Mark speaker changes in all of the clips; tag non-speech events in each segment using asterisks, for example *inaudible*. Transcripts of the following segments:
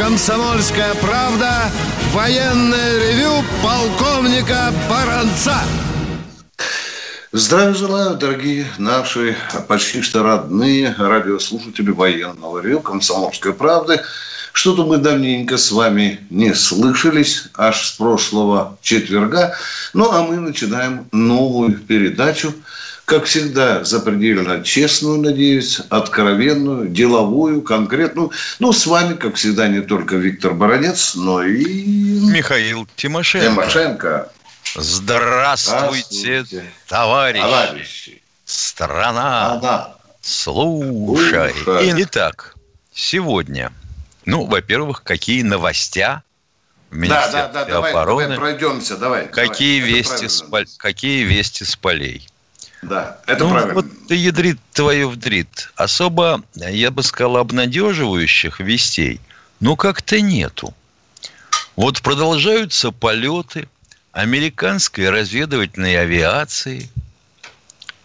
Speaker 1: «Комсомольская правда» военное ревю полковника Баранца.
Speaker 2: Здравия желаю, дорогие наши почти что родные радиослушатели военного ревю «Комсомольской правды». Что-то мы давненько с вами не слышались, аж с прошлого четверга. Ну, а мы начинаем новую передачу – как всегда, запредельно честную, надеюсь, откровенную, деловую, конкретную. Ну, с вами, как всегда, не только Виктор Баранец, но и...
Speaker 3: Михаил Тимошенко.
Speaker 2: Тимошенко.
Speaker 3: Здравствуйте, Здравствуйте. товарищи. товарищи. Страна. Страна. Слушай. Слушай. Итак, сегодня, ну, во-первых, какие новостя да, да, да, обороны. Давай,
Speaker 2: давай пройдемся, давай.
Speaker 3: Какие, давай, вести с, какие вести с полей?
Speaker 2: Да, это
Speaker 3: ну,
Speaker 2: правильно.
Speaker 3: Вот ты ядрит твою вдрит. Особо, я бы сказал, обнадеживающих вестей, ну, как-то нету. Вот продолжаются полеты американской разведывательной авиации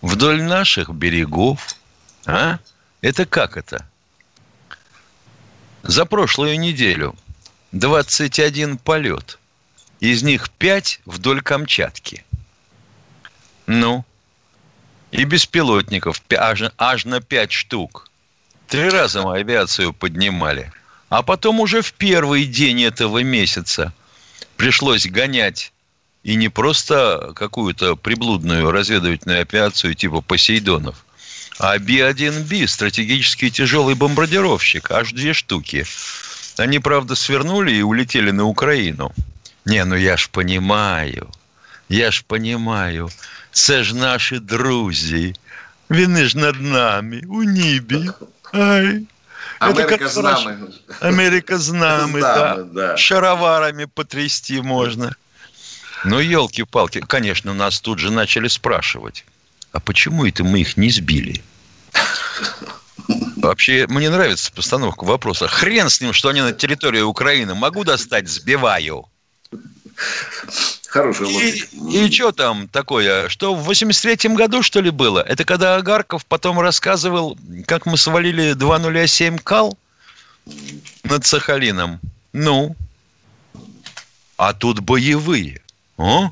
Speaker 3: вдоль наших берегов. А? Это как это? За прошлую неделю 21 полет. Из них 5 вдоль Камчатки. Ну, и беспилотников аж, аж на 5 штук. Три раза мы авиацию поднимали. А потом уже в первый день этого месяца пришлось гонять и не просто какую-то приблудную разведывательную авиацию типа Посейдонов, а Би-1Би, стратегический тяжелый бомбардировщик, аж две штуки. Они, правда, свернули и улетели на Украину. Не, ну я ж понимаю, я ж понимаю. Це ж наші друзі. Вони ж над нами у небі. Ай.
Speaker 2: Америка з нами.
Speaker 3: Америка з нами, да. да. Шароварами потрясти можно. Ну, елки-палки, конечно, нас тут же начали спрашивать, а почему это мы их не сбили? Вообще, мне нравится постановка вопроса. Хрен с ним, что они на территории Украины. Могу достать, сбиваю.
Speaker 2: Хорошая логика.
Speaker 3: И, и что там такое? Что в 83-м году, что ли, было? Это когда Агарков потом рассказывал, как мы свалили 207 кал над Сахалином. Ну, а тут боевые. О?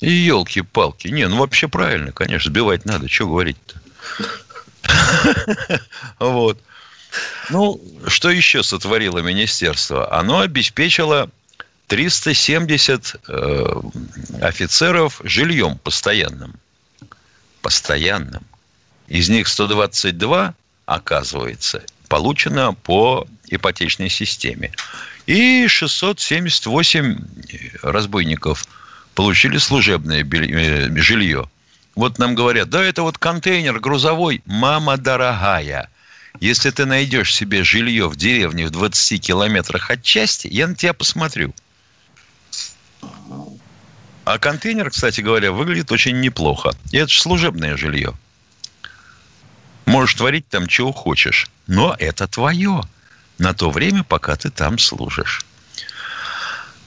Speaker 3: И елки-палки. Не, ну вообще правильно, конечно, сбивать надо. Что говорить-то? *laughs* Вот. Ну, что еще сотворило министерство? Оно обеспечило 370 э, офицеров жильем постоянным. Постоянным. Из них 122, оказывается, получено по ипотечной системе. И 678 разбойников получили служебное э, жилье. Вот нам говорят, да, это вот контейнер грузовой. Мама дорогая, если ты найдешь себе жилье в деревне в 20 километрах от части, я на тебя посмотрю – а контейнер, кстати говоря, выглядит очень неплохо. И это же служебное жилье. Можешь творить там чего хочешь. Но это твое. На то время, пока ты там служишь.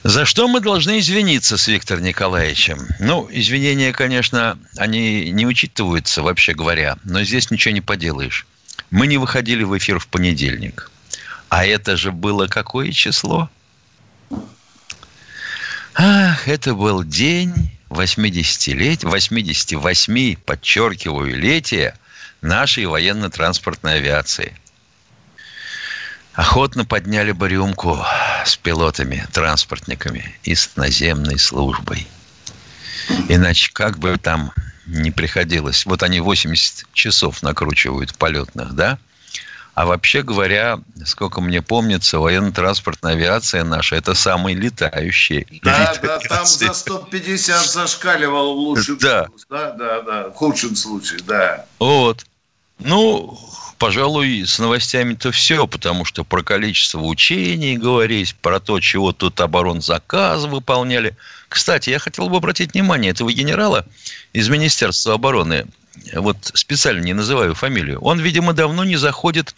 Speaker 3: За что мы должны извиниться с Виктором Николаевичем? Ну, извинения, конечно, они не учитываются, вообще говоря, но здесь ничего не поделаешь. Мы не выходили в эфир в понедельник. А это же было какое число? Ах, это был день 80-лет, 88, подчеркиваю, летия нашей военно-транспортной авиации. Охотно подняли бы рюмку с пилотами, транспортниками и с наземной службой. Иначе как бы там не приходилось. Вот они 80 часов накручивают полетных, да? А вообще говоря, сколько мне помнится, военно-транспортная авиация наша – это самый летающий.
Speaker 2: Да, да, там за 150 зашкаливал в лучшем да. случае. Да, да, да, в худшем случае, да.
Speaker 3: Вот. Ну, пожалуй, с новостями-то все, потому что про количество учений говорить, про то, чего тут оборонзаказ выполняли. Кстати, я хотел бы обратить внимание этого генерала из Министерства обороны вот специально не называю фамилию, он, видимо, давно не заходит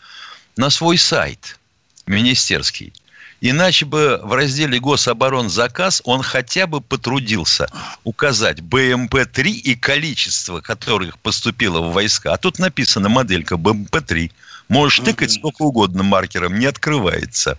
Speaker 3: на свой сайт министерский. Иначе бы в разделе гособоронзаказ он хотя бы потрудился указать БМП-3 и количество, которых поступило в войска. А тут написано моделька БМП-3. Можешь тыкать сколько угодно маркером, не открывается.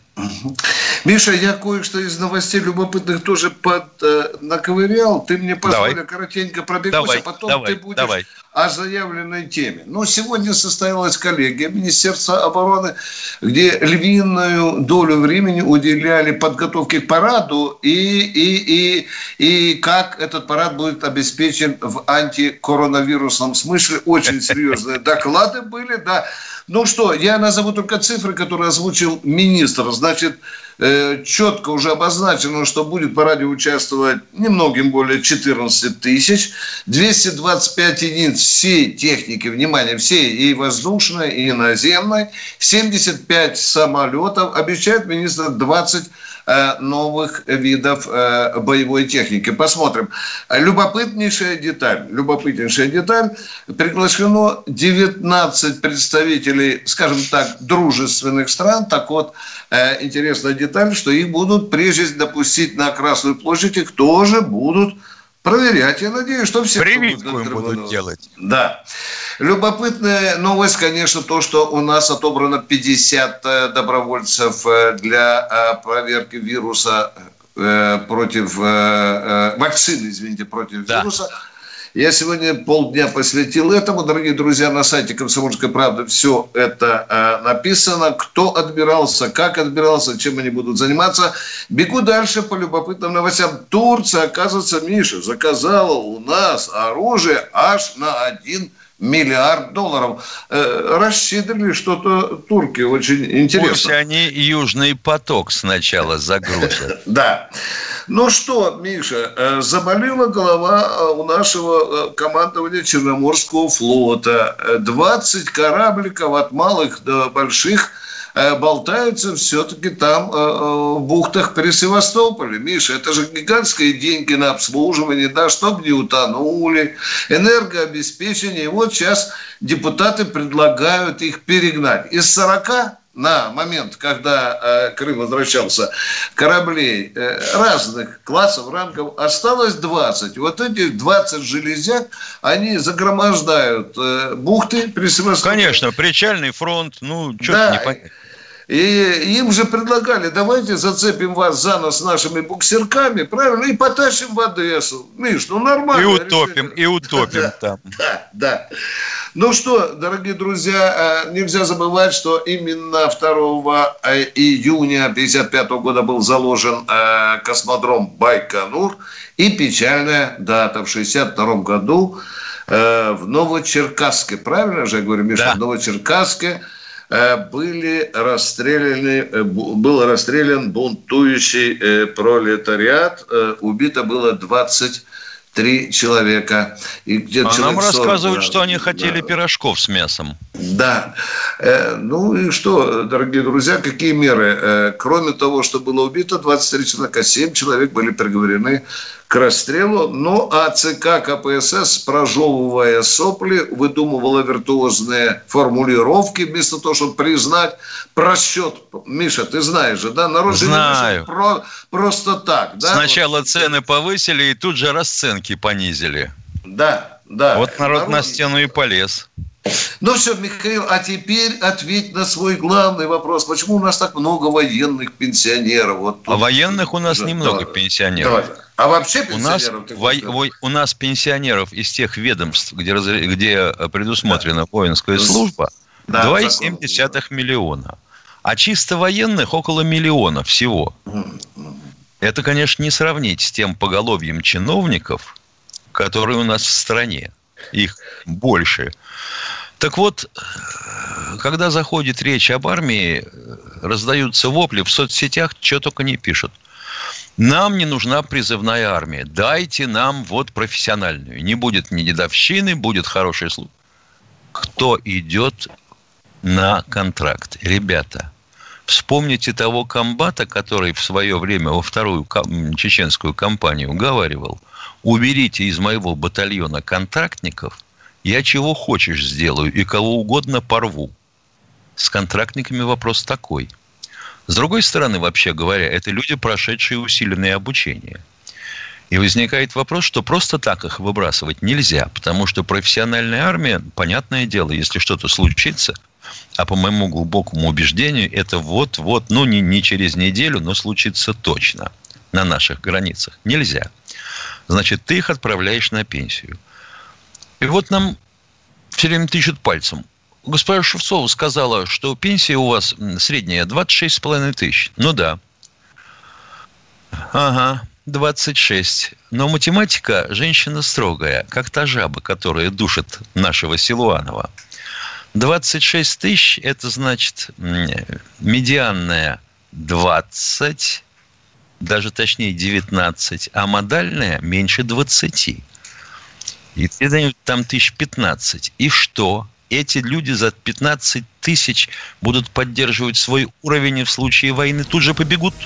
Speaker 2: Миша, я кое-что из новостей любопытных тоже под, э, наковырял. Ты мне позволь коротенько пробегусь,
Speaker 3: давай,
Speaker 2: а потом
Speaker 3: давай,
Speaker 2: ты будешь
Speaker 3: давай.
Speaker 2: О заявленной теме. Но сегодня состоялась коллегия Министерства обороны, где львиную долю времени уделяли подготовке к параду и, и, и, и как этот парад будет обеспечен в антикоронавирусном смысле. Очень серьезные *laughs* доклады были, да. Ну что, я назову только цифры, которые озвучил министр. Значит, э, четко уже обозначено, что будет в параде участвовать немногим более 14 тысяч, 225 единиц всей техники, внимание, всей и воздушной, и наземной, 75 самолетов, обещает министр 20 Э, новых видов э, боевой техники. Посмотрим. Любопытнейшая деталь. Любопытнейшая деталь. Приглашено 19 представителей, скажем так, дружественных стран. Так вот, э, интересная деталь, что их будут, прежде допустить на Красную площадь, их тоже будут проверять. Я надеюсь, что все...
Speaker 3: Прививку им будут делать.
Speaker 2: Да. Любопытная новость, конечно, то, что у нас отобрано 50 э, добровольцев э, для э, проверки вируса против вакцины, извините, против да. вируса. Я сегодня полдня посвятил этому. Дорогие друзья, на сайте «Комсомольской правды» все это э, написано. Кто отбирался, как отбирался, чем они будут заниматься. Бегу дальше по любопытным новостям. Турция, оказывается, Миша, заказала у нас оружие аж на один миллиард долларов. Э, расщедрили что-то турки, очень интересно. Пусть
Speaker 3: они Южный поток сначала загрузят. *laughs*
Speaker 2: Да. Ну что, Миша, э, заболела голова э, у нашего командования Черноморского флота. 20 корабликов от малых до больших – Э, болтаются все-таки там э, э, в бухтах при Севастополе. Миша, это же гигантские деньги на обслуживание, да, чтобы не утонули, энергообеспечение. И вот сейчас депутаты предлагают их перегнать. Из 40 на момент, когда э, Крым возвращался, кораблей э, разных классов, рангов, осталось 20. Вот эти 20 железяк, они загромождают э, бухты при
Speaker 3: Конечно, причальный фронт, ну, что-то да. непонятно.
Speaker 2: И им же предлагали, давайте зацепим вас за нос нашими буксирками, правильно, и потащим в Одессу. Миш, ну нормально.
Speaker 3: И утопим, решили. и утопим *laughs* да, там.
Speaker 2: Да, да. Ну что, дорогие друзья, э, нельзя забывать, что именно 2 э, июня 1955 года был заложен э, космодром Байконур. И печальная дата в 1962 году в Новочеркасске. Правильно же я говорю, Миша? Да. В Новочеркасске были расстреляны, был расстрелян бунтующий пролетариат. Убито было 20 три человека.
Speaker 3: И где а нам рассказывают, да, что они хотели да. пирожков с мясом.
Speaker 2: Да. Э, ну и что, дорогие друзья, какие меры? Э, кроме того, что было убито 23 человека, 7 человек были приговорены к расстрелу. Ну, а ЦК КПСС, прожевывая сопли, выдумывала виртуозные формулировки, вместо того, чтобы признать просчет. Миша, ты знаешь же, да?
Speaker 3: Народ Знаю.
Speaker 2: Про, просто так. Да?
Speaker 3: Сначала вот. цены повысили и тут же расценки понизили.
Speaker 2: Да, да.
Speaker 3: Вот народ, народ на стену и полез.
Speaker 2: Ну все, Михаил, а теперь ответь на свой главный вопрос. Почему у нас так много военных пенсионеров? Вот
Speaker 3: тут... А военных у нас да, немного давай, пенсионеров. Давай.
Speaker 2: А вообще пенсионеров?
Speaker 3: У нас, во, у нас пенсионеров из тех ведомств, где, где предусмотрена да. воинская служба, да, 2,7 миллиона. А чисто военных около миллиона всего. Это, конечно, не сравнить с тем поголовьем чиновников, которые у нас в стране. Их больше. Так вот, когда заходит речь об армии, раздаются вопли в соцсетях, что только не пишут. Нам не нужна призывная армия. Дайте нам вот профессиональную. Не будет ни дедовщины, будет хороший служба. Кто идет на контракт? Ребята, вспомните того комбата, который в свое время во вторую чеченскую кампанию уговаривал. Уберите из моего батальона контрактников – я чего хочешь сделаю и кого угодно порву. С контрактниками вопрос такой. С другой стороны, вообще говоря, это люди, прошедшие усиленное обучение. И возникает вопрос, что просто так их выбрасывать нельзя, потому что профессиональная армия, понятное дело, если что-то случится, А по моему глубокому убеждению, это вот-вот, ну не, не через неделю, но случится точно на наших границах. Нельзя. Значит, ты их отправляешь на пенсию. И вот нам все время тычут пальцем. Госпожа Шевцова сказала, что пенсия у вас средняя 26,5 тысяч. Ну да. Ага, 26. Но математика женщина строгая, как та жаба, которая душит нашего Силуанова. 26 тысяч – это значит медианная 20, даже точнее 19, а модальная меньше 20. И там тысяч 15. И что? Эти люди за 15 тысяч будут поддерживать свой уровень и в случае войны тут же побегут –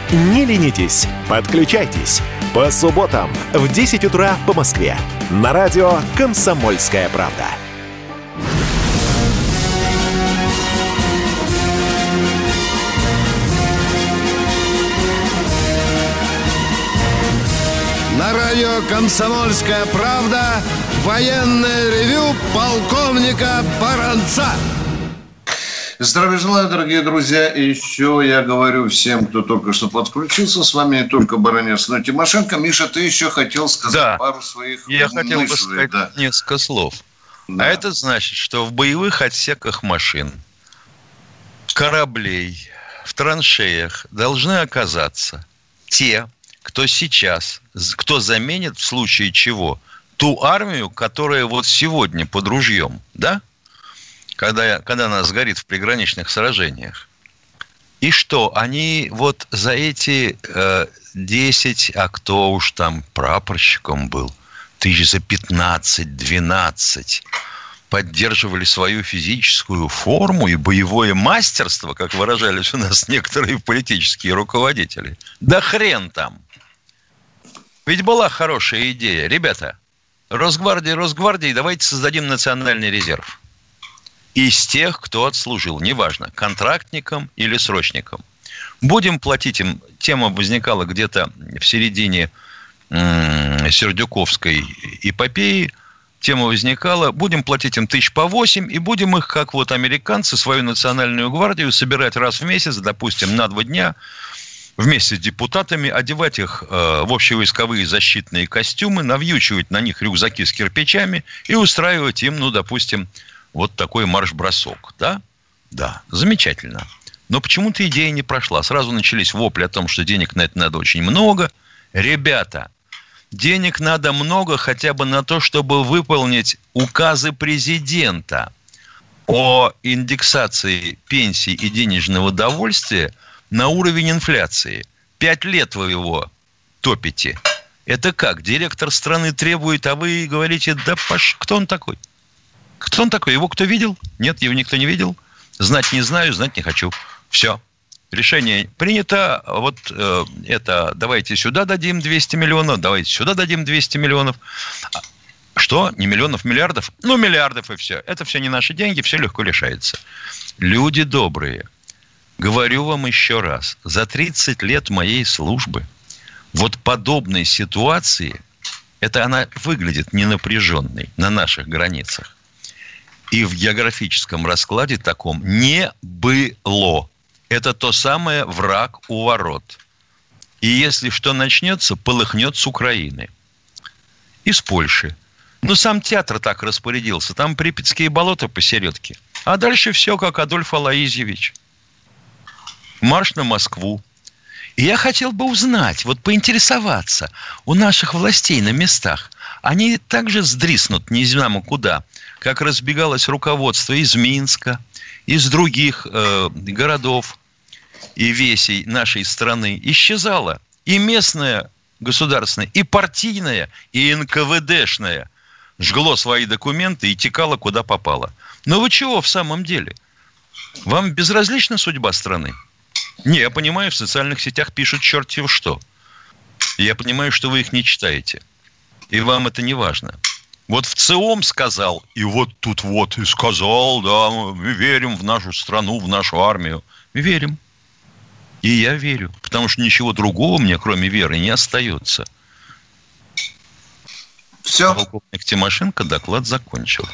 Speaker 4: Не ленитесь, подключайтесь. По субботам в 10 утра по Москве. На радио «Комсомольская правда».
Speaker 1: На радио «Комсомольская правда» военное ревю полковника Баранца.
Speaker 2: Здравия желаю, дорогие друзья. И еще я говорю всем, кто только что подключился, с вами не только Баранец, но и Тимошенко. Миша, ты еще хотел сказать
Speaker 3: да.
Speaker 2: пару своих
Speaker 3: Я мыслей. хотел бы сказать да. несколько слов. Да. А это значит, что в боевых отсеках машин, кораблей, в траншеях должны оказаться те, кто сейчас, кто заменит в случае чего ту армию, которая вот сегодня под ружьем, да? Когда, когда она сгорит в приграничных сражениях. И что, они вот за эти э, 10, а кто уж там прапорщиком был, тысяч за 15-12, поддерживали свою физическую форму и боевое мастерство, как выражались у нас некоторые политические руководители. Да хрен там! Ведь была хорошая идея. Ребята, Росгвардия, Росгвардии, давайте создадим национальный резерв из тех, кто отслужил, неважно, контрактником или срочником. Будем платить им, тема возникала где-то в середине Сердюковской эпопеи, тема возникала, будем платить им тысяч по восемь, и будем их, как вот американцы, свою национальную гвардию собирать раз в месяц, допустим, на два дня, вместе с депутатами, одевать их э, в общевойсковые защитные костюмы, навьючивать на них рюкзаки с кирпичами и устраивать им, ну, допустим, вот такой марш-бросок, да? Да, замечательно. Но почему-то идея не прошла. Сразу начались вопли о том, что денег на это надо очень много. Ребята, денег надо много хотя бы на то, чтобы выполнить указы президента о индексации пенсий и денежного довольствия на уровень инфляции. Пять лет вы его топите. Это как? Директор страны требует, а вы говорите, да паш, кто он такой? Кто он такой? Его кто видел? Нет, его никто не видел. Знать не знаю, знать не хочу. Все. Решение принято. Вот э, это давайте сюда дадим 200 миллионов, давайте сюда дадим 200 миллионов. Что? Не миллионов, миллиардов? Ну, миллиардов и все. Это все не наши деньги, все легко решается. Люди добрые, говорю вам еще раз, за 30 лет моей службы вот подобной ситуации, это она выглядит ненапряженной на наших границах и в географическом раскладе таком не было. Это то самое враг у ворот. И если что начнется, полыхнет с Украины. Из Польши. Ну, сам театр так распорядился. Там припятские болота посередке. А дальше все, как Адольф Алаизьевич. Марш на Москву. И я хотел бы узнать, вот поинтересоваться у наших властей на местах. Они также сдриснут не знамо куда – как разбегалось руководство из Минска, из других э, городов и весей нашей страны, исчезало. И местное государственное, и партийное, и НКВДшное жгло свои документы и текало куда попало. Но вы чего в самом деле? Вам безразлична судьба страны? Не, я понимаю, в социальных сетях пишут черти что. Я понимаю, что вы их не читаете. И вам это не важно. Вот в ЦИОМ сказал, и вот тут вот и сказал, да, мы верим в нашу страну, в нашу армию. Верим. И я верю, потому что ничего другого мне, кроме веры, не остается.
Speaker 2: Все.
Speaker 3: Полковник Тимошенко доклад закончил.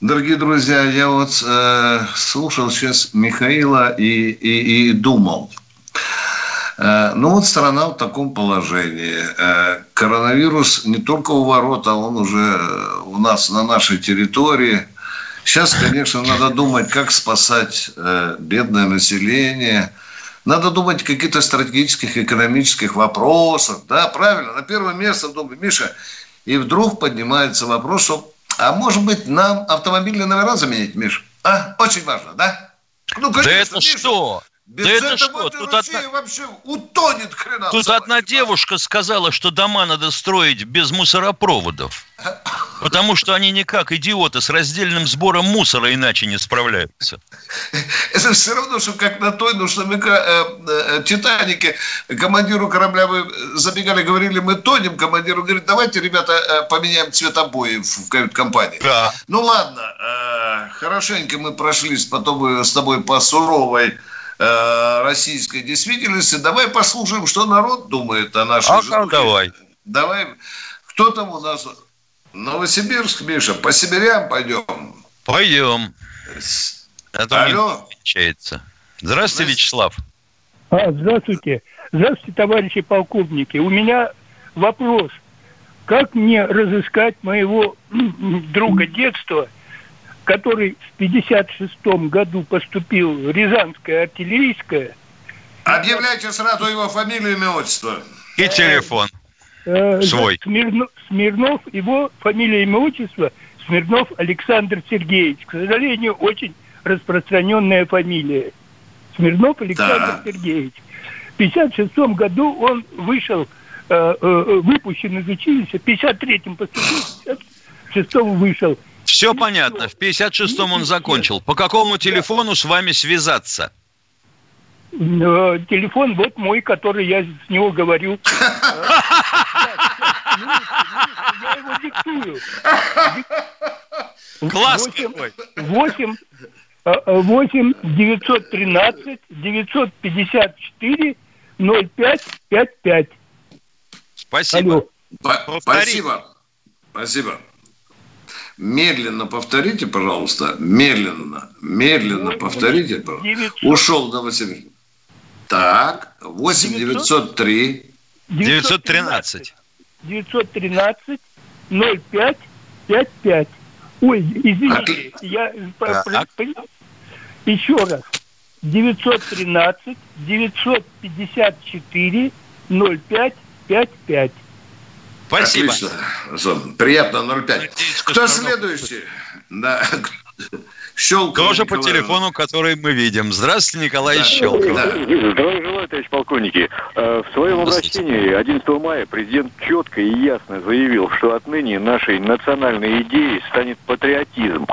Speaker 2: Дорогие друзья, я вот э, слушал сейчас Михаила и, и, и думал. Э, ну вот страна в таком положении. Э, коронавирус не только у ворот, а он уже у нас на нашей территории. Сейчас, конечно, надо думать, как спасать э, бедное население. Надо думать о каких-то стратегических, экономических вопросах. Да, правильно, на первое место думаю, Миша. И вдруг поднимается вопрос, что а может быть, нам автомобильные номера заменить, Миш? А? Очень важно, да?
Speaker 3: Ну, конечно, да это Миша, что?
Speaker 2: Без да это что? Тут одна... вообще утонет хрена.
Speaker 3: Тут одна девушка сказала, что дома надо строить без мусоропроводов. *laughs* Потому что они никак, идиоты, с раздельным сбором мусора иначе не справляются. *laughs*
Speaker 2: Это все равно, что как на той, ну, что мы э, э, Титанике командиру корабля мы забегали, говорили, мы тонем, командиру говорит, давайте, ребята, э, поменяем цвет обоев в кают-компании. Да. Ну ладно, хорошенько мы прошлись потом с тобой по суровой российской действительности. Давай послушаем, что народ думает о нашей
Speaker 3: а жизни. давай.
Speaker 2: Давай. Кто там у нас? Новосибирск, Миша, по сибирям пойдем.
Speaker 3: Пойдем. А то Алло. Кончается. Здравствуйте, Вячеслав.
Speaker 5: А, здравствуйте. Здравствуйте, товарищи полковники. У меня вопрос. Как мне разыскать моего *clears throat* друга детства – который в 56 году поступил в Рязанское артиллерийское.
Speaker 2: Объявляйте сразу его фамилию, имя, отчество.
Speaker 3: И телефон. Э, Свой.
Speaker 5: Смирнов, Смирнов, его фамилия, имя, отчество Смирнов Александр Сергеевич. К сожалению, очень распространенная фамилия. Смирнов Александр да. Сергеевич. В 56 году он вышел, э, э, выпущен из училища, в 53-м поступил, в 56-м вышел.
Speaker 3: Все понятно. В 56-м он закончил. По какому телефону с вами связаться?
Speaker 5: Э, телефон вот мой, который я с него говорю. *laughs* Я его диктую.
Speaker 3: Класс *laughs* какой.
Speaker 5: 8 8 913 954 05 55.
Speaker 3: Спасибо.
Speaker 2: Спасибо. Спасибо. Медленно повторите, пожалуйста. Медленно. Медленно повторите. Пожалуйста. Ушел до 8. Так. 8 903.
Speaker 3: 913.
Speaker 5: 913 05 55. Ой, извините, я так. еще раз. 913 954 05 55.
Speaker 2: Спасибо. Отлично. Приятно, 0,5. Кто следующий? Да.
Speaker 3: Щелков. Тоже Николай. по телефону, который мы видим. Здравствуйте, Николай да. Щелков. Да.
Speaker 6: Здравия желаю, товарищ полковники. Э, в своем обращении 11 мая президент четко и ясно заявил, что отныне нашей национальной идеей станет патриотизм.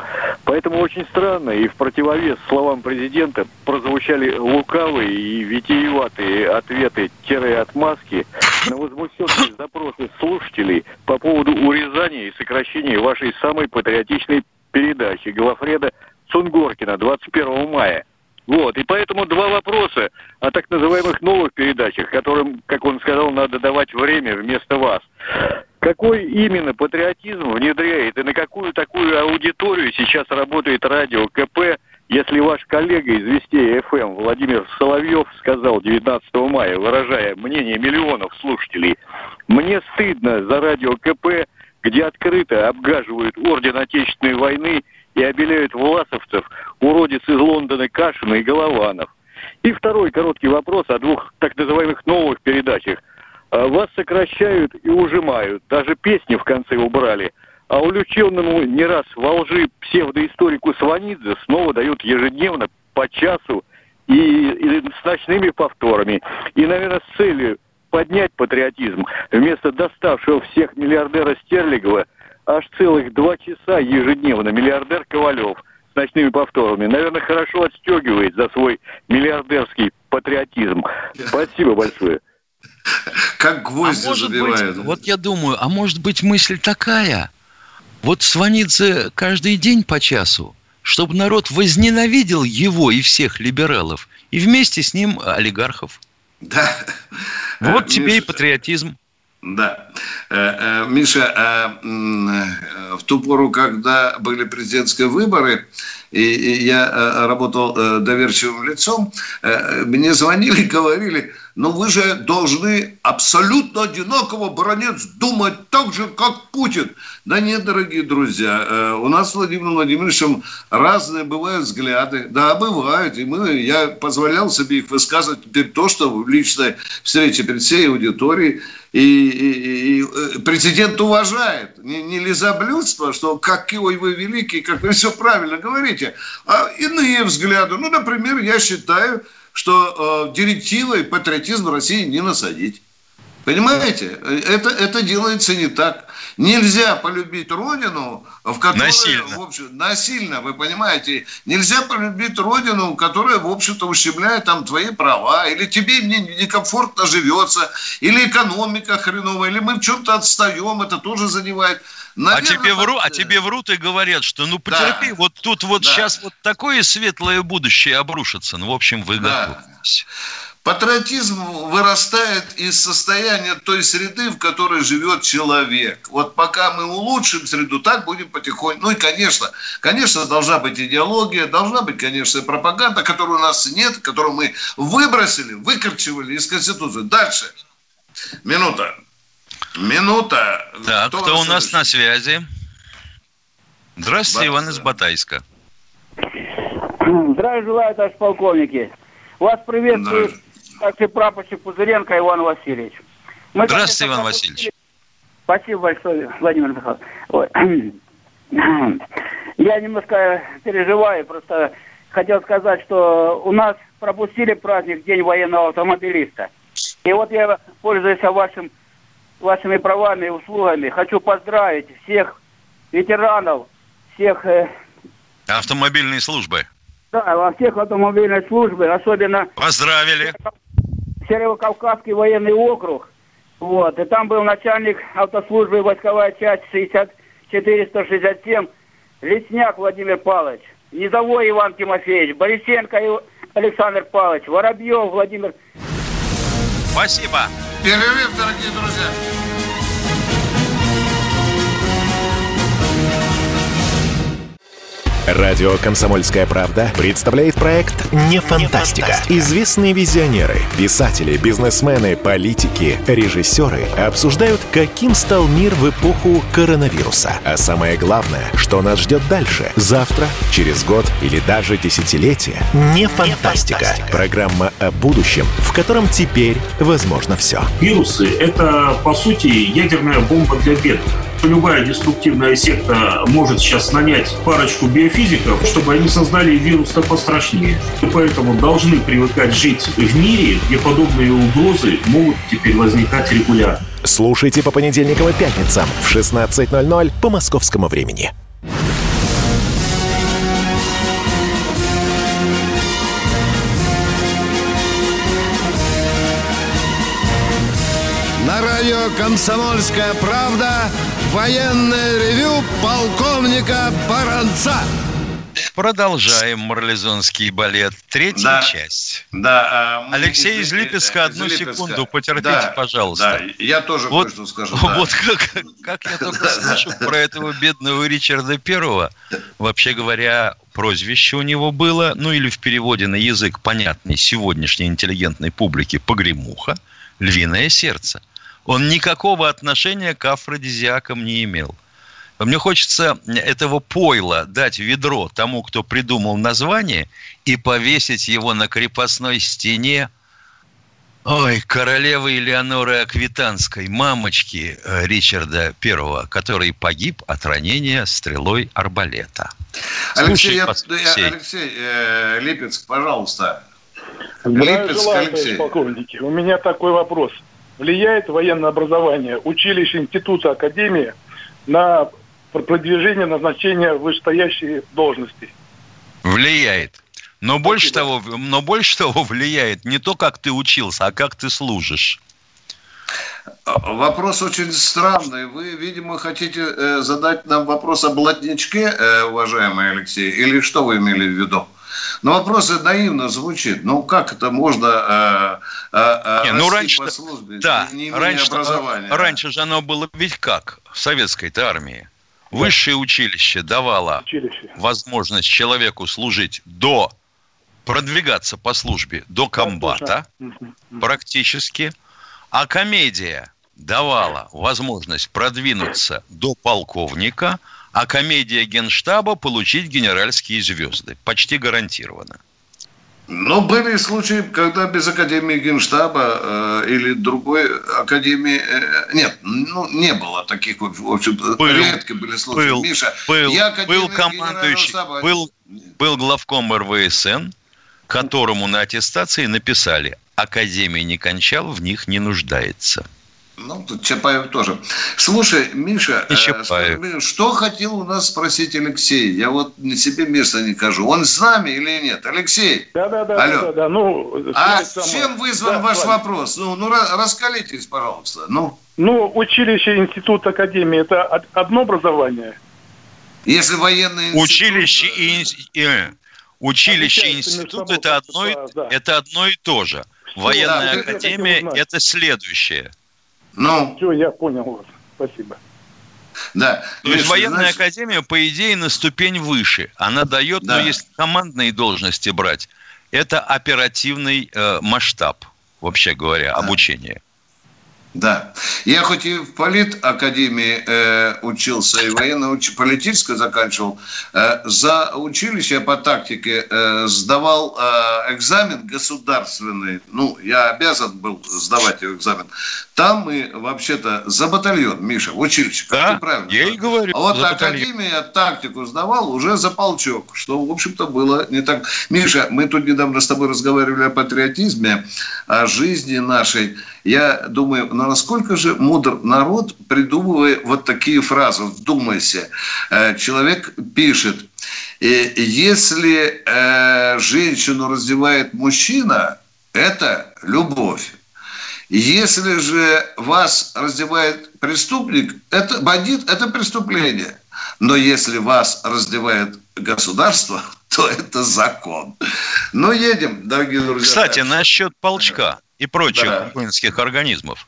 Speaker 6: Поэтому очень странно и в противовес словам президента прозвучали лукавые и витиеватые ответы-отмазки на возмущенные запросы слушателей по поводу урезания и сокращения вашей самой патриотичной передачи Галафреда Сунгоркина 21 мая. Вот, и поэтому два вопроса о так называемых новых передачах, которым, как он сказал, надо давать время вместо вас. Какой именно патриотизм внедряет и на какую такую аудиторию сейчас работает радио КП, если ваш коллега из Вестей ФМ Владимир Соловьев сказал 19 мая, выражая мнение миллионов слушателей, «Мне стыдно за радио КП, где открыто обгаживают орден Отечественной войны и обеляют власовцев, уродец из Лондона Кашина и Голованов. И второй короткий вопрос о двух так называемых новых передачах. А, вас сокращают и ужимают, даже песни в конце убрали. А увлеченному не раз во лжи псевдоисторику Сванидзе снова дают ежедневно по часу и, и с ночными повторами. И, наверное, с целью поднять патриотизм, вместо доставшего всех миллиардера Стерлигова аж целых два часа ежедневно миллиардер Ковалев с ночными повторами, наверное, хорошо отстегивает за свой миллиардерский патриотизм. Спасибо большое.
Speaker 3: Как гвозди а забивают. Быть, вот я думаю, а может быть мысль такая? Вот Сванидзе каждый день по часу, чтобы народ возненавидел его и всех либералов, и вместе с ним олигархов. Да. Вот э, тебе Миша, и патриотизм.
Speaker 2: Да. Э, э, Миша, в ту пору, когда были президентские выборы, и я работал доверчивым лицом, мне звонили *laughs* говорили – но вы же должны абсолютно одинаково, бронец, думать так же, как Путин. Да нет, дорогие друзья, э, у нас с Владимиром Владимировичем разные бывают взгляды. Да, бывают. И мы, я позволял себе их высказывать теперь то, что в личной встрече перед всей аудиторией. И, и, и э, президент уважает. Не, не лизоблюдство, что какой вы великий, как вы все правильно говорите, а иные взгляды. Ну, например, я считаю, что э, директивой патриотизм России не насадить. Понимаете? Это, это делается не так. Нельзя полюбить Родину, в которой... Насильно. В общем, насильно, вы понимаете. Нельзя полюбить Родину, которая, в общем-то, ущемляет там твои права, или тебе некомфортно живется, или экономика хреновая, или мы в чем-то отстаем, это тоже задевает.
Speaker 3: Наверное, а тебе вру, а тебе врут и говорят, что ну потерпи, да. вот тут вот да. сейчас вот такое светлое будущее обрушится. Ну, в общем, вы да. готовитесь.
Speaker 2: Патриотизм вырастает из состояния той среды, в которой живет человек. Вот пока мы улучшим среду, так будем потихоньку. Ну и, конечно, конечно, должна быть идеология, должна быть, конечно, пропаганда, которой у нас нет, которую мы выбросили, выкорчевали из Конституции. Дальше. Минута. Минута.
Speaker 3: Так, кто, кто у нас на связи? Здравствуйте, Иван из Батайска.
Speaker 7: Здравия желаю, товарищ полковники. Вас приветствует старший прапорщик Пузыренко Иван Васильевич.
Speaker 3: Мы, Здравствуйте, Иван Васильевич.
Speaker 7: Спасибо большое, Владимир Михайлович. *clears throat* Я немножко переживаю, просто хотел сказать, что у нас пропустили праздник День военного автомобилиста. И вот я, пользуясь вашим вашими правами и услугами. Хочу поздравить всех ветеранов, всех... Э,
Speaker 3: Автомобильной службы.
Speaker 7: Да, во всех автомобильной службы, особенно...
Speaker 3: Поздравили.
Speaker 7: Северо-Кавказский военный округ. Вот, и там был начальник автослужбы войсковая часть 6467 Лесняк Владимир Павлович, Низовой Иван Тимофеевич, Борисенко Александр Павлович, Воробьев Владимир.
Speaker 3: Спасибо.
Speaker 2: Перерыв, дорогие друзья.
Speaker 4: Радио «Комсомольская правда» представляет проект «Не фантастика». Известные визионеры, писатели, бизнесмены, политики, режиссеры обсуждают, каким стал мир в эпоху коронавируса. А самое главное, что нас ждет дальше, завтра, через год или даже десятилетие. «Не фантастика». Не фантастика. Программа о будущем, в котором теперь возможно все.
Speaker 8: Вирусы — это, по сути, ядерная бомба для бедных любая деструктивная секта может сейчас нанять парочку биофизиков, чтобы они создали вирус-то пострашнее. И поэтому должны привыкать жить в мире, где подобные угрозы могут теперь возникать регулярно.
Speaker 4: Слушайте по понедельникам и пятницам в 16.00 по московскому времени.
Speaker 1: Радио «Комсомольская правда» Военное ревю полковника Баранца.
Speaker 3: Продолжаем марлезонский балет. Третья да, часть.
Speaker 2: Да.
Speaker 3: А Алексей из Липецка, одну из Липецка. секунду, потерпите, да, пожалуйста. Да,
Speaker 2: я тоже вот, кое-что скажу.
Speaker 3: Да. Вот как, как я только слышу про этого бедного Ричарда Первого. Вообще говоря, прозвище у него было, ну или в переводе на язык понятный сегодняшней интеллигентной публике, погремуха, львиное сердце он никакого отношения к афродизиакам не имел. Мне хочется этого пойла дать ведро тому, кто придумал название, и повесить его на крепостной стене Ой, королевы Элеоноры Аквитанской, мамочки э, Ричарда Первого, который погиб от ранения стрелой арбалета.
Speaker 2: Алексей, я, я, Алексей э, Липецк, пожалуйста.
Speaker 9: Липецк, Алексей. полковники. У меня такой вопрос. Влияет военное образование, училище, института, академия на продвижение назначения вышестоящей должности?
Speaker 3: Влияет. Но больше, того, но больше того влияет не то, как ты учился, а как ты служишь.
Speaker 2: Вопрос очень странный. Вы, видимо, хотите э, задать нам вопрос о блатничке, э, уважаемый Алексей, или что вы имели в виду? Но вопрос наивно звучит. Ну, как это можно э, э,
Speaker 3: не, ну, раньше, по службе, да, не раньше, образования? Раньше же оно было ведь как в советской-то армии. Высшее училище давало училище. возможность человеку служить до продвигаться по службе до комбата практически, а комедия давала возможность продвинуться до полковника, а комедия генштаба получить генеральские звезды. Почти гарантированно.
Speaker 2: Но были случаи, когда без Академии Генштаба э, или другой Академии... Э, нет, ну, не было таких, в общем был, редко были случаи.
Speaker 3: Был, Миша, был, я был командующий, был, был главком РВСН, которому на аттестации написали «Академии не кончал, в них не нуждается».
Speaker 2: Ну, тут Чапаев тоже. Слушай, Миша, э, что хотел у нас спросить Алексей? Я вот себе места не кажу. Он с нами или нет? Алексей?
Speaker 9: Да, да, да. Алло. Да, да,
Speaker 2: Ну, а самое. чем вызван да, ваш вопрос? Ну, ну, раскалитесь, пожалуйста. Ну.
Speaker 9: ну, училище, институт, академия – это одно образование?
Speaker 2: Если военный
Speaker 3: институт... Училище и, и Училище, институт это одно, да. это одно и то же. Все, Военная да, академия – это следующее.
Speaker 9: Ну, все, я понял вас. Спасибо.
Speaker 3: Да. То есть военная знаешь... академия, по идее, на ступень выше. Она дает, да. но если командные должности брать, это оперативный э, масштаб, вообще говоря, да. обучения.
Speaker 2: Да. Я хоть и в политакадемии э, учился, и военно-политическое заканчивал, э, за училище по тактике э, сдавал э, экзамен государственный. Ну, я обязан был сдавать экзамен. Там мы вообще-то за батальон, Миша, в училище,
Speaker 3: да, ты правильно я и говорю.
Speaker 2: А вот академия тактику сдавал уже за полчок, что, в общем-то, было не так. Миша, мы тут недавно с тобой разговаривали о патриотизме, о жизни нашей. Я думаю, насколько же мудр народ, придумывая вот такие фразы. Вдумайся. Э, человек пишет, если э, женщину раздевает мужчина, это любовь. Если же вас раздевает преступник, это бандит, это преступление. Но если вас раздевает государство, *laughs* то это закон. Ну, едем, дорогие друзья.
Speaker 3: Кстати, насчет полчка и прочих да. воинских организмов.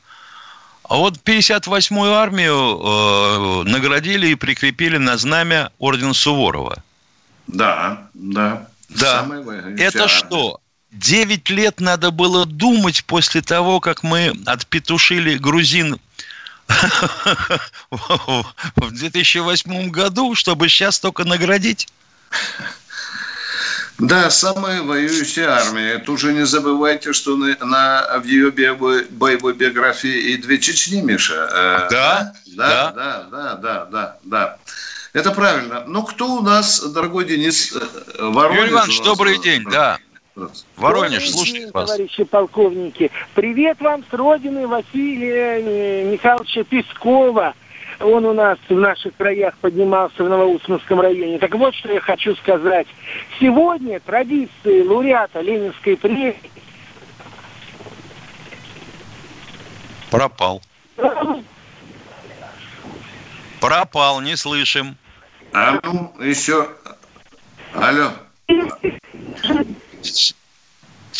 Speaker 3: А вот 58-ю армию э, наградили и прикрепили на знамя орден Суворова.
Speaker 2: Да, да.
Speaker 3: Да. Это что? Девять лет надо было думать после того, как мы отпетушили грузин *laughs* в 2008 году, чтобы сейчас только наградить?
Speaker 2: Да, самая воюющая армия. Тут же не забывайте, что на, на, в ее боевой, боевой биографии и две Чечни, Миша.
Speaker 3: Э, да,
Speaker 2: да, да, да, да, да, да. Это правильно. Ну, кто у нас, дорогой Денис э,
Speaker 3: Воронеж? Юрий Иванович, добрый день, да. Воронеж, слушайте
Speaker 10: вас. Товарищи полковники, привет вам с родины Василия э, Михайловича Пескова он у нас в наших краях поднимался в Новоусманском районе. Так вот, что я хочу сказать. Сегодня традиции лауреата Ленинской премии
Speaker 3: Пропал. Пропал, не слышим.
Speaker 2: А ну, еще. Алло.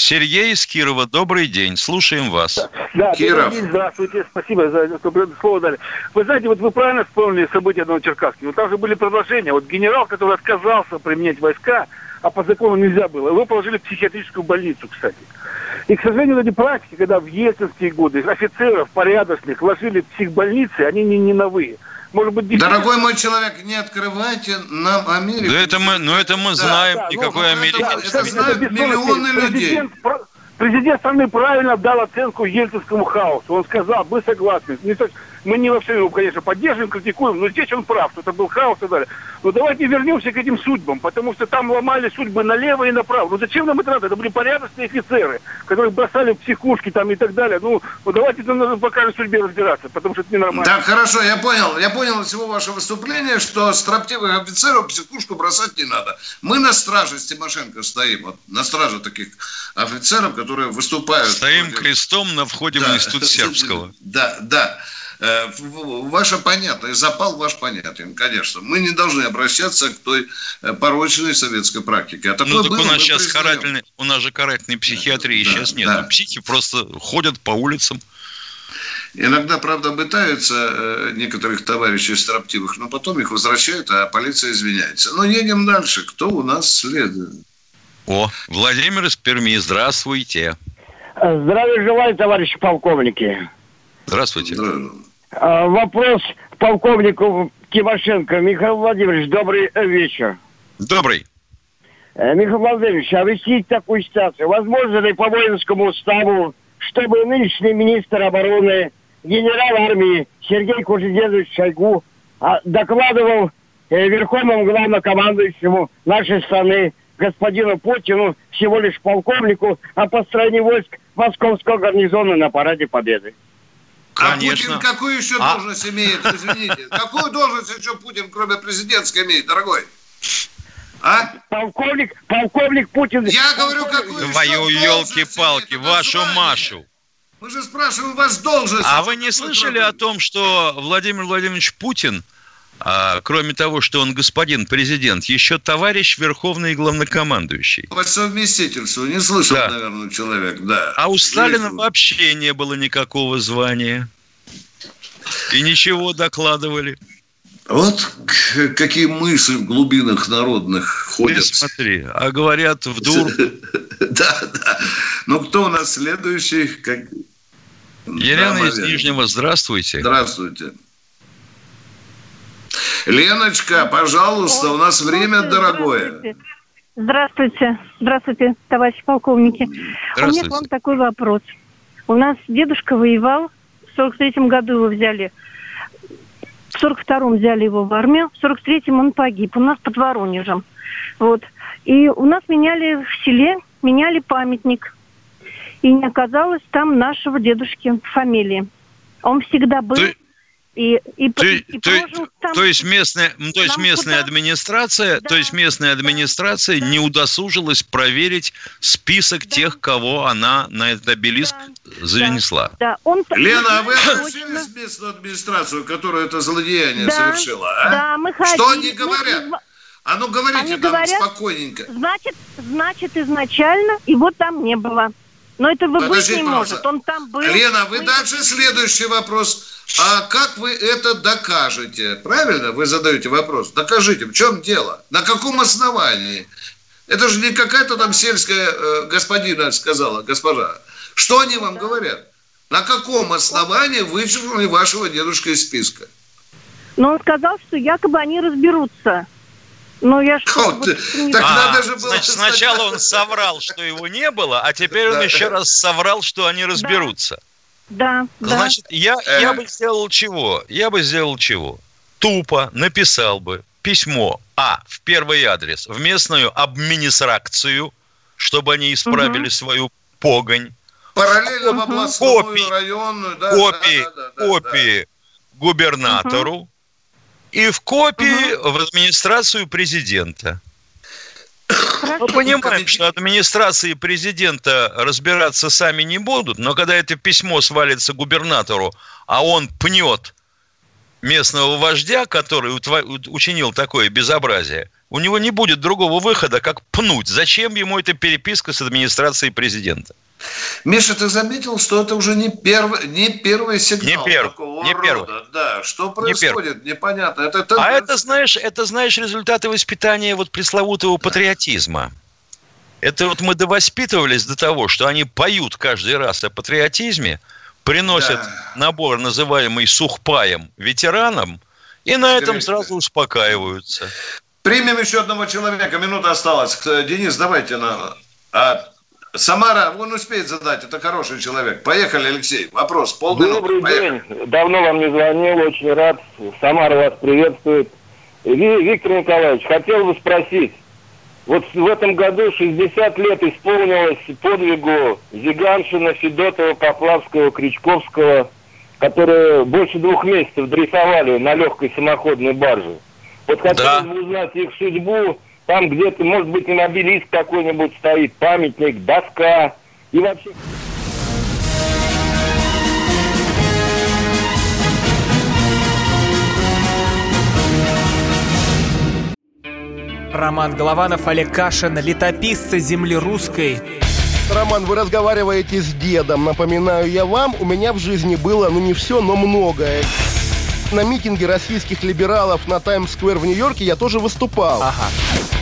Speaker 3: Сергей из Кирова, добрый день, слушаем вас.
Speaker 10: Да, Киров. День, здравствуйте, спасибо за что слово дали. Вы знаете, вот вы правильно вспомнили события на Черкасске. Вот там же были предложения. Вот генерал, который отказался применять войска, а по закону нельзя было, его положили в психиатрическую больницу, кстати. И, к сожалению, эти практики, когда в ельцинские годы офицеров порядочных ложили в психбольницы, они не, не новые.
Speaker 2: Может быть, Дорогой мой человек, не открывайте нам Америку.
Speaker 3: Да это мы, ну это мы да, знаем, да, никакой ну, Америки. Это,
Speaker 2: это, это знают миллионы людей.
Speaker 10: Президент страны правильно дал оценку ельцинскому хаосу. Он сказал, мы согласны. Не то, мы не во всем его, конечно, поддерживаем, критикуем, но здесь он прав, что это был хаос и так далее. Но давайте вернемся к этим судьбам, потому что там ломали судьбы налево и направо. Ну зачем нам это надо? Это были порядочные офицеры, которых бросали в психушки там и так далее. Ну, ну давайте ну, по каждой судьбе разбираться, потому что это ненормально.
Speaker 2: Да, хорошо, я понял. Я понял всего ваше выступление, что строптивых офицеров в психушку бросать не надо. Мы на страже с Тимошенко стоим, вот, на страже таких офицеров, которые выступают.
Speaker 3: Стоим против... крестом на входе да. в институт сербского. *laughs*
Speaker 2: Да, да. Э, ваше понятно, и запал ваш понятен, конечно. Мы не должны обращаться к той э, порочной советской практике. А
Speaker 3: ну, так было, у нас сейчас карательный, у нас же карательной психиатрии да, сейчас нет. Да. Психи просто ходят по улицам.
Speaker 2: Иногда, правда, обытаются э, некоторых товарищей строптивых, но потом их возвращают, а полиция извиняется. Но едем дальше. Кто у нас следует?
Speaker 3: О, Владимир из Перми, здравствуйте.
Speaker 11: Здравия желаю, товарищи полковники.
Speaker 3: Здравствуйте.
Speaker 11: А, вопрос полковнику Тимошенко. Михаил Владимирович, добрый вечер.
Speaker 3: Добрый.
Speaker 11: Э, Михаил Владимирович, а объясните такую ситуацию. Возможно ли по воинскому уставу, чтобы нынешний министр обороны, генерал армии Сергей Кужедедович Шойгу а, докладывал э, верховному главнокомандующему нашей страны господину Путину, всего лишь полковнику, о построении войск Московского гарнизона на параде Победы?
Speaker 2: Конечно. А Путин какую еще а... должность имеет, извините? Какую должность еще Путин, кроме президентской, имеет, дорогой?
Speaker 11: А? Полковник, полковник Путин.
Speaker 2: Я говорю, какую
Speaker 3: Твою елки-палки, вашу Машу.
Speaker 2: Мы же спрашиваем вас должность.
Speaker 3: А вы не слышали о том, что Владимир Владимирович Путин, а, кроме того, что он господин президент, еще товарищ верховный главнокомандующий?
Speaker 2: По совместительству. Не слышал, да. наверное, человек, да.
Speaker 3: А у Сталина Слышал. вообще не было никакого звания. И ничего докладывали.
Speaker 2: Вот какие мысли в глубинах народных ходят. Ты
Speaker 3: смотри, а говорят в дур. *laughs*
Speaker 2: Да, да. Ну, кто у нас следующий?
Speaker 3: Елена из Нижнего, здравствуйте.
Speaker 2: Здравствуйте. Леночка, пожалуйста, у нас время дорогое.
Speaker 12: Здравствуйте. Здравствуйте, товарищи полковники. У меня к вам такой вопрос. У нас дедушка воевал, в 43-м году его взяли в 42-м взяли его в армию, в 43-м он погиб. У нас под Воронежем. Вот. И у нас меняли в селе, меняли памятник. И не оказалось там нашего дедушки фамилии. Он всегда был... Ты...
Speaker 3: И, и, ты, и ты, там, то есть местная, то есть местная администрация, да, то есть местная администрация да, не удосужилась проверить список да. тех, кого она на этот обелиск да, занесла.
Speaker 2: Да, он Лена, а вы обращались в местную администрацию, которая это злодеяние да, совершила, а?
Speaker 12: Да, мы ходили.
Speaker 2: Что они говорят? А ну говорите они там говорят, спокойненько.
Speaker 12: Значит, значит изначально его там не было. Но это вы быть не может. Он там был.
Speaker 2: Лена, вы дальше следующий вопрос. А как вы это докажете? Правильно вы задаете вопрос? Докажите, в чем дело? На каком основании? Это же не какая-то там сельская э, господина сказала, госпожа. Что они вам говорят? На каком основании вычеркнули вашего дедушка из списка?
Speaker 12: Но он сказал, что якобы они разберутся. Ну, я что, вот,
Speaker 3: так а, надо же было... Значит, сначала он соврал, что его не было, а теперь он еще раз соврал, что они разберутся.
Speaker 12: Да,
Speaker 3: Значит, да. я, я бы сделал чего? Я бы сделал чего? Тупо написал бы письмо, а, в первый адрес, в местную администрацию, чтобы они исправили угу. свою погонь.
Speaker 2: Параллельно в областную, копии, районную. Да,
Speaker 3: копии, да, да, да, копии да. губернатору. Угу и в копии угу. в администрацию президента. Мы понимаем, что администрации президента разбираться сами не будут, но когда это письмо свалится губернатору, а он пнет местного вождя, который учинил такое безобразие, у него не будет другого выхода, как пнуть. Зачем ему эта переписка с администрацией президента?
Speaker 2: Миша, ты заметил, что это уже не первый, не первый сигнал
Speaker 3: не перв, такого не
Speaker 2: рода. Первый. Да, что происходит, не непонятно. Это, это...
Speaker 3: А это, знаешь, это, знаешь, результаты воспитания вот пресловутого патриотизма. Это вот мы довоспитывались до того, что они поют каждый раз о патриотизме, приносят да. набор, называемый сухпаем, ветеранам, и на этом Скорее. сразу успокаиваются.
Speaker 2: Примем еще одного человека, минута осталась. Денис, давайте на... А, Самара, он успеет задать, это хороший человек. Поехали, Алексей. Вопрос, полминуты.
Speaker 13: Добрый Поехали. день. Давно вам не звонил, очень рад. Самара вас приветствует. Виктор Николаевич, хотел бы спросить. Вот в этом году 60 лет исполнилось подвигу Зиганшина, Федотова, Поплавского, Кричковского, которые больше двух месяцев дрейфовали на легкой самоходной барже. Вот хотелось да. бы узнать их судьбу, там где-то, может быть, и обелиск какой-нибудь стоит, памятник, доска и вообще...
Speaker 14: Роман Голованов, Олег Кашин, летописцы земли русской.
Speaker 15: Роман, вы разговариваете с дедом. Напоминаю я вам, у меня в жизни было, ну не все, но многое на митинге российских либералов на Таймс-сквер в Нью-Йорке я тоже выступал. Ага.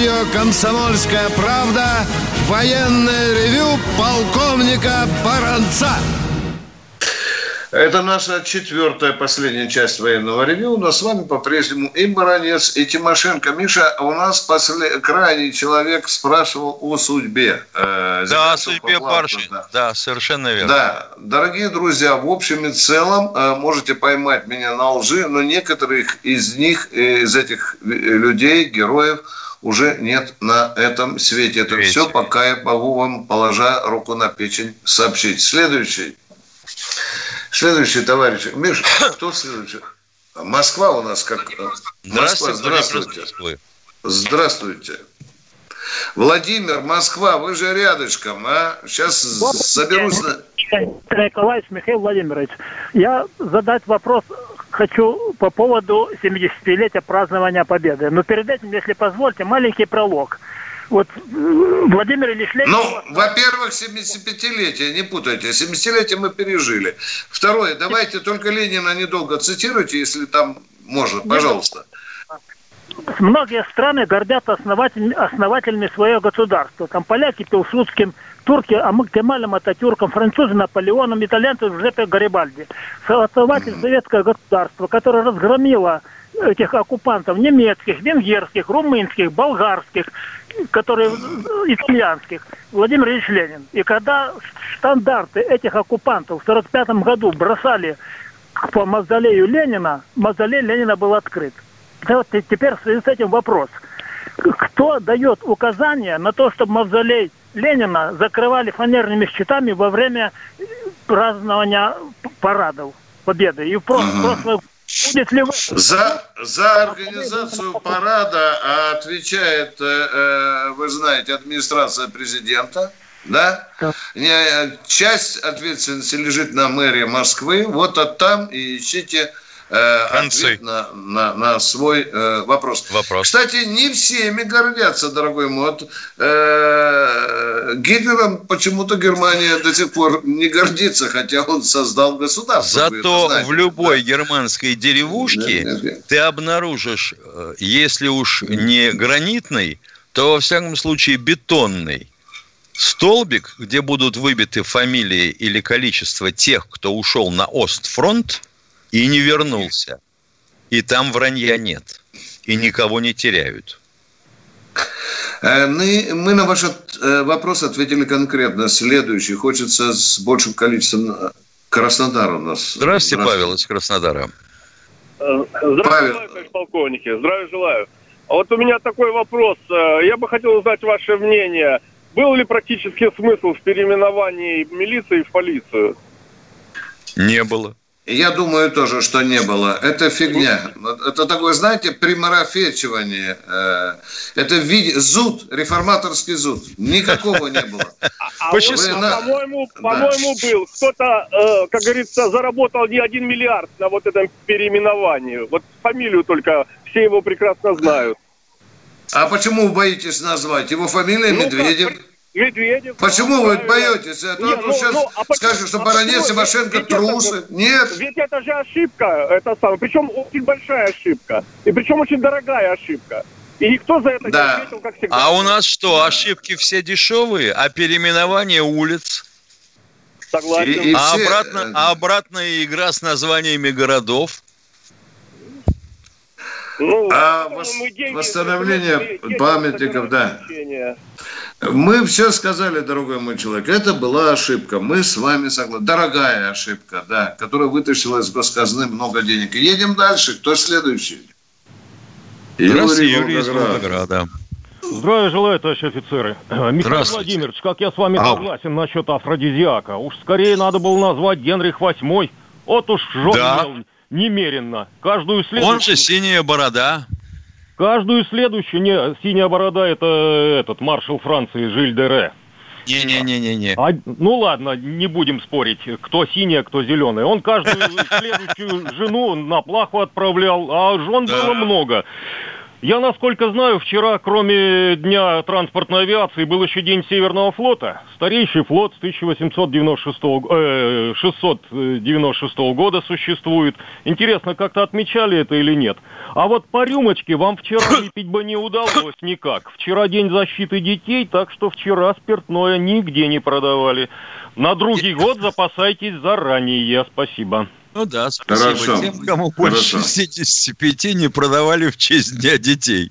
Speaker 1: Радио «Комсомольская правда» военное ревю полковника Баранца.
Speaker 2: Это наша четвертая, последняя часть военного ревю. Но с вами по-прежнему и Баранец, и Тимошенко. Миша, у нас после... крайний человек спрашивал о судьбе.
Speaker 3: Э, да, о судьбе Барши. Да. да, совершенно верно.
Speaker 2: Да, дорогие друзья, в общем и целом э, можете поймать меня на лжи, но некоторых из них, э, из этих э, людей, героев, уже нет на этом свете. Это Свете. все, пока я могу вам, положа руку на печень, сообщить. Следующий. Следующий товарищ. Миш, *coughs* кто следующий? Москва у нас как... Москва, здравствуйте. Здравствуйте. Владимир, Москва, вы же рядышком, а? Сейчас соберусь на...
Speaker 16: Николаевич Михаил Владимирович, я задать вопрос хочу по поводу 70-летия празднования Победы. Но перед этим, если позвольте, маленький пролог. Вот Владимир Ильич Ленин...
Speaker 2: Ну, во-первых, 75-летие, не путайте. 70-летие мы пережили. Второе, давайте только Ленина недолго цитируйте, если там можно, пожалуйста.
Speaker 16: Многие страны гордятся основатель, основателями своего государства. Там поляки Пилсудским, турки Кемалем Ататюрком, французы Наполеоном, итальянцы Джузеппе Гарибальди. Основатель советского государства, которое разгромило этих оккупантов немецких, венгерских, румынских, болгарских, которые итальянских, Владимир Ильич Ленин. И когда стандарты этих оккупантов в 1945 году бросали по мавзолею Ленина, мавзолей Ленина был открыт. Вот теперь в связи с этим вопрос. Кто дает указания на то, чтобы мавзолей Ленина закрывали фанерными щитами во время празднования парадов Победы? И в
Speaker 2: Будет ли за, за организацию парада отвечает, э, э, вы знаете, администрация президента. Да? да. Часть ответственности лежит на мэрии Москвы. Вот от там и ищите э, ответ на, на, на свой э, вопрос. вопрос. Кстати, не всеми гордятся, дорогой мой. Вот, э, Гитлером почему-то Германия до сих пор не гордится, хотя он создал государство.
Speaker 3: Зато знаете, в любой да. германской деревушке да, да, да. ты обнаружишь, э, если уж не гранитный, то во всяком случае бетонный столбик, где будут выбиты фамилии или количество тех, кто ушел на Остфронт – и не вернулся. И там вранья нет. И никого не теряют.
Speaker 2: Э, мы, мы на ваш э, вопрос ответили конкретно. Следующий. Хочется с большим количеством э, Краснодара у нас.
Speaker 3: Здравствуйте, Здравствуйте. Павел из Краснодара.
Speaker 17: Здравия Павел. желаю, товарищ полковники. Здравия желаю. А вот у меня такой вопрос. Я бы хотел узнать ваше мнение. Был ли практически смысл в переименовании милиции в полицию?
Speaker 3: Не было.
Speaker 2: Я думаю тоже, что не было. Это фигня. Это такое, знаете, примарафечивание. Э, это вид... зуд, реформаторский зуд. Никакого не было.
Speaker 17: А, вот, а по-моему, по-моему, был. Кто-то, э, как говорится, заработал не один миллиард на вот этом переименовании. Вот фамилию только все его прекрасно знают.
Speaker 2: А почему вы боитесь назвать? Его фамилия ну, Медведев? Как?
Speaker 17: Медведев.
Speaker 2: Почему вы боетесь? Это Нет, ну, сейчас ну, а скажешь, что а баронец Тимошенко ведь трусы. Это, Нет.
Speaker 17: Ведь это же ошибка, это самое. Причем очень большая ошибка. И причем очень дорогая ошибка. И никто за это да. не ответил, как всегда.
Speaker 3: А у нас что, ошибки все дешевые, а переименование улиц?
Speaker 17: Согласен.
Speaker 3: И, и а, все... обратно, а обратная игра с названиями городов?
Speaker 2: Ну, а вос... восстановление памятников, да. Мы все сказали, дорогой мой человек, это была ошибка. Мы с вами согласны. Дорогая ошибка, да, которая вытащила из госказны много денег. едем дальше. Кто следующий?
Speaker 3: Здравствуйте, Юрий, Юрий из Волгограда.
Speaker 18: Здравия желаю, товарищи офицеры. *clears throat* Михаил Владимирович, как я с вами Ау. согласен насчет афродизиака. Уж скорее надо было назвать Генрих VIII. Вот уж жен да. немеренно. Каждую
Speaker 3: следующую... Он же синяя борода.
Speaker 18: Каждую следующую, не, синяя борода это этот маршал Франции Жиль Дере.
Speaker 3: Не-не-не-не-не.
Speaker 18: А, ну ладно, не будем спорить, кто синяя, кто зеленая. Он каждую *laughs* следующую жену на плаху отправлял, а жен да. было много. Я, насколько знаю, вчера, кроме Дня транспортной авиации, был еще День Северного флота. Старейший флот с 1896 э, 696 года существует. Интересно, как-то отмечали это или нет? А вот по рюмочке вам вчера *coughs* выпить бы не удалось никак. Вчера День защиты детей, так что вчера спиртное нигде не продавали. На другий год запасайтесь заранее. Спасибо.
Speaker 3: Ну да, спасибо Хорошо. тем, кому больше Хорошо. 65 не продавали в честь Дня детей.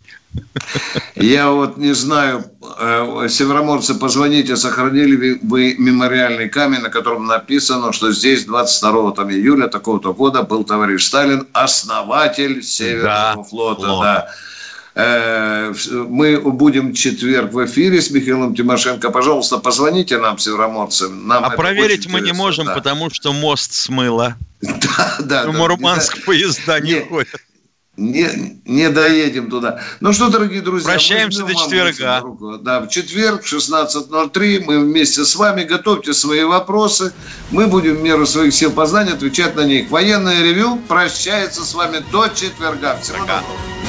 Speaker 2: Я вот не знаю, э, североморцы, позвоните, сохранили вы мемориальный камень, на котором написано, что здесь 22 там, июля такого-то года был товарищ Сталин, основатель Северного да, флота. флота. Да. Э, мы будем четверг в эфире с Михаилом Тимошенко. Пожалуйста, позвоните нам, североморцы. Нам
Speaker 3: а проверить мы не можем, да. потому что мост смыло. Да, да. В Мурманск да, поезда не, не ходят.
Speaker 2: Не, не доедем туда. Ну что, дорогие друзья.
Speaker 3: Прощаемся до четверга.
Speaker 2: Да, в четверг в 16.03 мы вместе с вами. Готовьте свои вопросы. Мы будем в меру своих сил познания отвечать на них. Военное ревю прощается с вами до четверга. Всего доброго.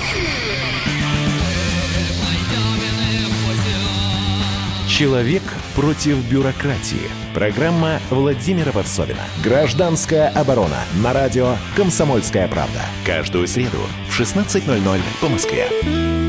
Speaker 4: Человек против бюрократии. Программа Владимира Варсовина. Гражданская оборона. На радио «Комсомольская правда». Каждую среду в 16.00 по Москве.